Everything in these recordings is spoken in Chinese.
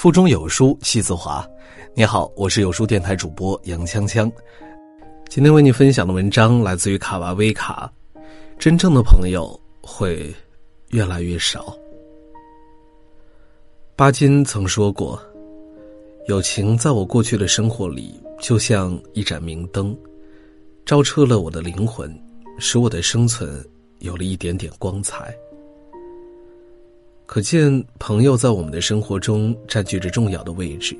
腹中有书气自华。你好，我是有书电台主播杨锵锵。今天为你分享的文章来自于卡瓦威卡。真正的朋友会越来越少。巴金曾说过：“友情在我过去的生活里，就像一盏明灯，照彻了我的灵魂，使我的生存有了一点点光彩。”可见，朋友在我们的生活中占据着重要的位置。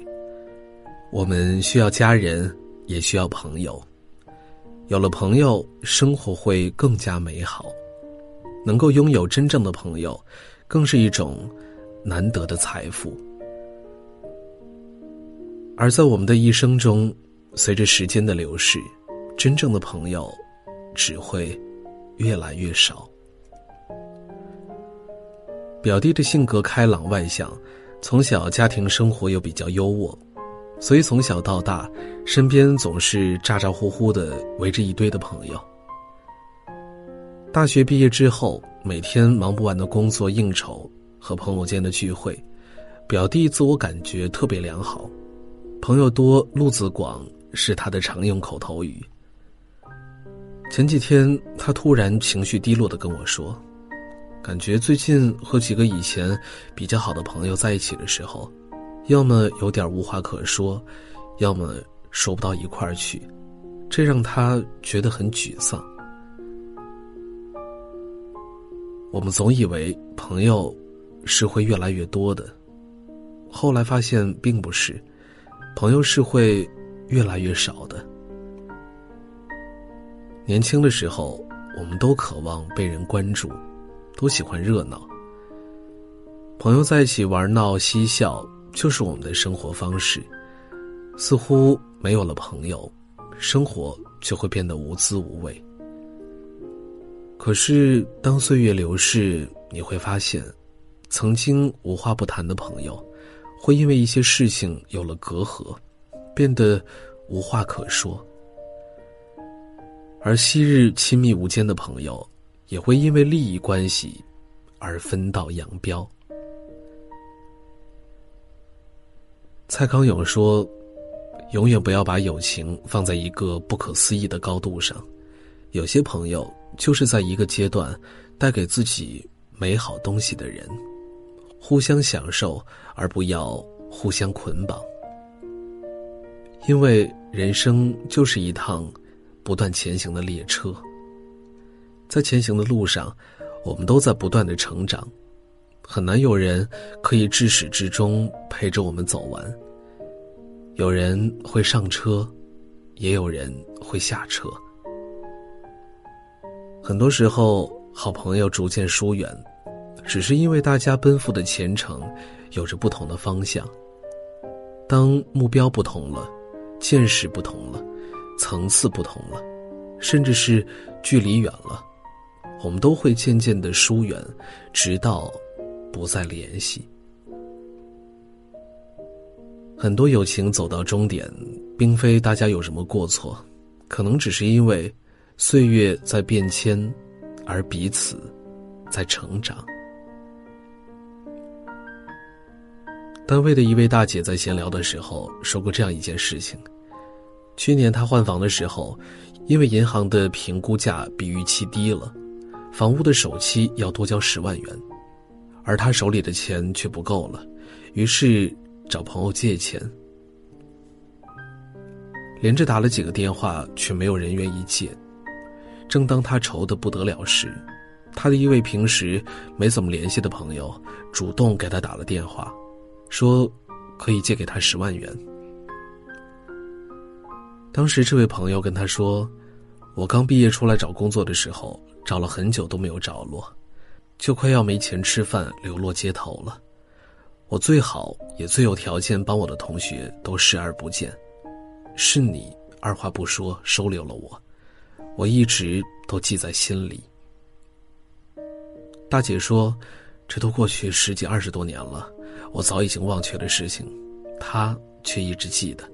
我们需要家人，也需要朋友。有了朋友，生活会更加美好。能够拥有真正的朋友，更是一种难得的财富。而在我们的一生中，随着时间的流逝，真正的朋友只会越来越少。表弟的性格开朗外向，从小家庭生活又比较优渥，所以从小到大，身边总是咋咋呼呼的围着一堆的朋友。大学毕业之后，每天忙不完的工作应酬和朋友间的聚会，表弟自我感觉特别良好，朋友多路子广是他的常用口头语。前几天，他突然情绪低落的跟我说。感觉最近和几个以前比较好的朋友在一起的时候，要么有点无话可说，要么说不到一块儿去，这让他觉得很沮丧。我们总以为朋友是会越来越多的，后来发现并不是，朋友是会越来越少的。年轻的时候，我们都渴望被人关注。都喜欢热闹，朋友在一起玩闹嬉笑，就是我们的生活方式。似乎没有了朋友，生活就会变得无滋无味。可是，当岁月流逝，你会发现，曾经无话不谈的朋友，会因为一些事情有了隔阂，变得无话可说；而昔日亲密无间的朋友。也会因为利益关系而分道扬镳。蔡康永说：“永远不要把友情放在一个不可思议的高度上。有些朋友就是在一个阶段带给自己美好东西的人，互相享受，而不要互相捆绑。因为人生就是一趟不断前行的列车。”在前行的路上，我们都在不断的成长，很难有人可以至始至终陪着我们走完。有人会上车，也有人会下车。很多时候，好朋友逐渐疏远，只是因为大家奔赴的前程有着不同的方向。当目标不同了，见识不同了，层次不同了，甚至是距离远了。我们都会渐渐的疏远，直到不再联系。很多友情走到终点，并非大家有什么过错，可能只是因为岁月在变迁，而彼此在成长。单位的一位大姐在闲聊的时候说过这样一件事情：去年她换房的时候，因为银行的评估价比预期低了。房屋的首期要多交十万元，而他手里的钱却不够了，于是找朋友借钱。连着打了几个电话，却没有人愿意借。正当他愁得不得了时，他的一位平时没怎么联系的朋友主动给他打了电话，说可以借给他十万元。当时这位朋友跟他说：“我刚毕业出来找工作的时候。”找了很久都没有着落，就快要没钱吃饭，流落街头了。我最好也最有条件帮我的同学都视而不见，是你二话不说收留了我，我一直都记在心里。大姐说：“这都过去十几二十多年了，我早已经忘却的事情，她却一直记得。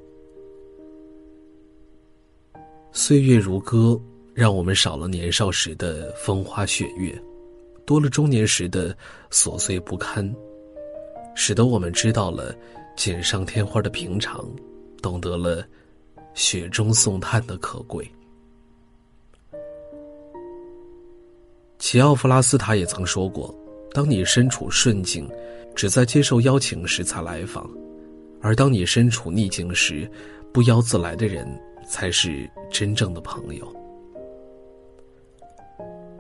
岁月如歌。”让我们少了年少时的风花雪月，多了中年时的琐碎不堪，使得我们知道了锦上添花的平常，懂得了雪中送炭的可贵。齐奥弗拉斯塔也曾说过：“当你身处顺境，只在接受邀请时才来访；而当你身处逆境时，不邀自来的人，才是真正的朋友。”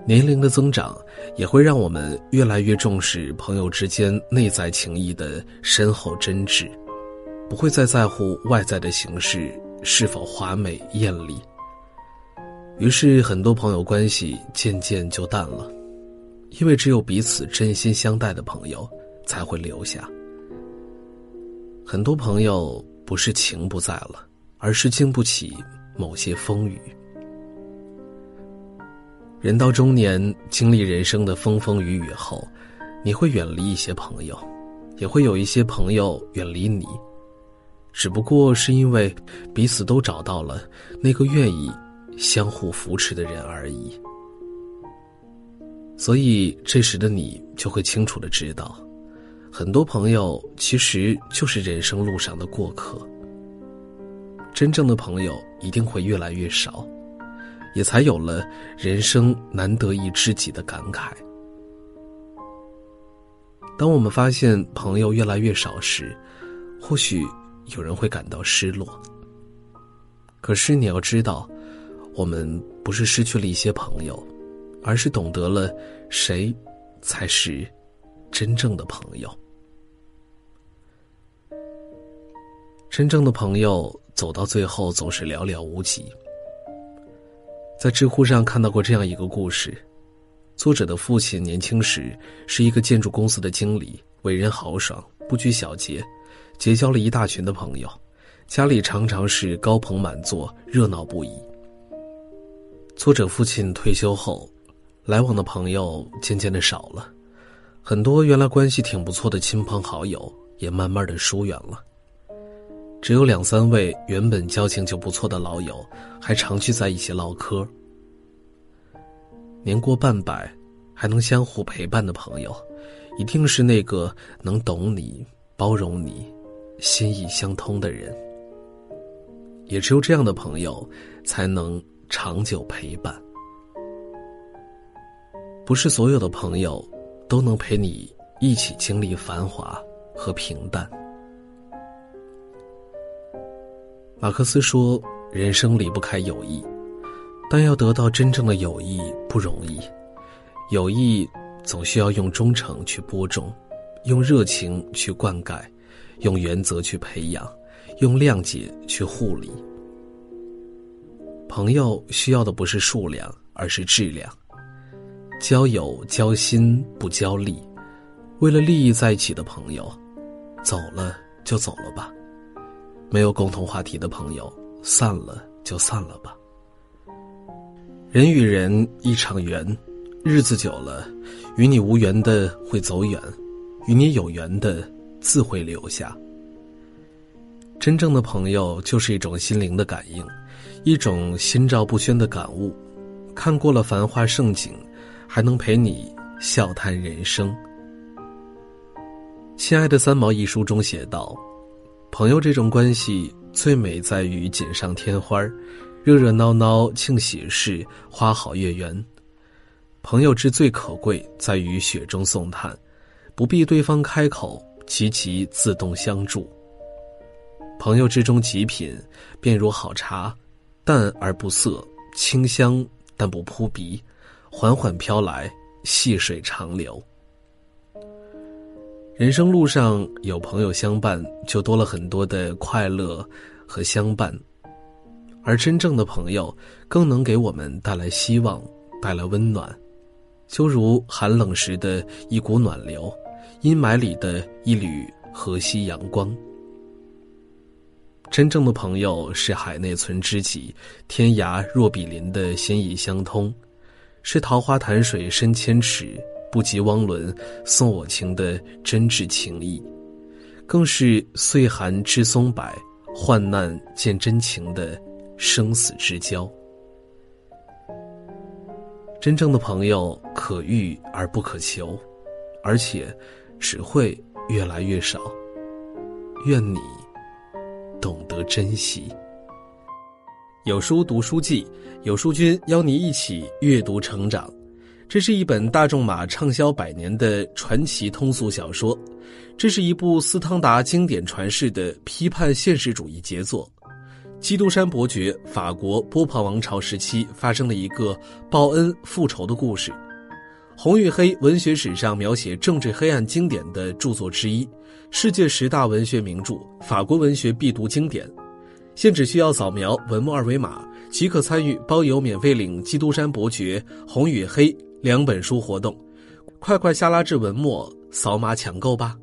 年龄的增长，也会让我们越来越重视朋友之间内在情谊的深厚真挚，不会再在乎外在的形式是否华美艳丽。于是，很多朋友关系渐渐就淡了，因为只有彼此真心相待的朋友才会留下。很多朋友不是情不在了，而是经不起某些风雨。人到中年，经历人生的风风雨雨后，你会远离一些朋友，也会有一些朋友远离你。只不过是因为彼此都找到了那个愿意相互扶持的人而已。所以这时的你就会清楚的知道，很多朋友其实就是人生路上的过客。真正的朋友一定会越来越少。也才有了人生难得一知己的感慨。当我们发现朋友越来越少时，或许有人会感到失落。可是你要知道，我们不是失去了一些朋友，而是懂得了谁才是真正的朋友。真正的朋友走到最后总是寥寥无几。在知乎上看到过这样一个故事，作者的父亲年轻时是一个建筑公司的经理，为人豪爽，不拘小节，结交了一大群的朋友，家里常常是高朋满座，热闹不已。作者父亲退休后，来往的朋友渐渐的少了，很多原来关系挺不错的亲朋好友也慢慢的疏远了。只有两三位原本交情就不错的老友，还常聚在一起唠嗑。年过半百，还能相互陪伴的朋友，一定是那个能懂你、包容你、心意相通的人。也只有这样的朋友，才能长久陪伴。不是所有的朋友，都能陪你一起经历繁华和平淡。马克思说：“人生离不开友谊，但要得到真正的友谊不容易。友谊总需要用忠诚去播种，用热情去灌溉，用原则去培养，用谅解去护理。朋友需要的不是数量，而是质量。交友交心不交利，为了利益在一起的朋友，走了就走了吧。”没有共同话题的朋友，散了就散了吧。人与人一场缘，日子久了，与你无缘的会走远，与你有缘的自会留下。真正的朋友就是一种心灵的感应，一种心照不宣的感悟。看过了繁花盛景，还能陪你笑谈人生。亲爱的三毛一书中写道。朋友这种关系最美在于锦上添花，热热闹闹庆喜事，花好月圆。朋友之最可贵在于雪中送炭，不必对方开口，其其自动相助。朋友之中极品，便如好茶，淡而不涩，清香但不扑鼻，缓缓飘来，细水长流。人生路上有朋友相伴，就多了很多的快乐和相伴。而真正的朋友，更能给我们带来希望，带来温暖，就如寒冷时的一股暖流，阴霾里的一缕和煦阳光。真正的朋友是海内存知己，天涯若比邻的心意相通，是桃花潭水深千尺。不及汪伦送我情的真挚情谊，更是岁寒知松柏，患难见真情的生死之交。真正的朋友可遇而不可求，而且只会越来越少。愿你懂得珍惜。有书读书记，有书君邀你一起阅读成长。这是一本大仲马畅销百年的传奇通俗小说，这是一部斯汤达经典传世的批判现实主义杰作。基督山伯爵，法国波旁王朝时期发生了一个报恩复仇的故事。红与黑，文学史上描写政治黑暗经典的著作之一，世界十大文学名著，法国文学必读经典。现只需要扫描文末二维码，即可参与包邮免费领《基督山伯爵》《红与黑》两本书活动，快快下拉至文末扫码抢购吧。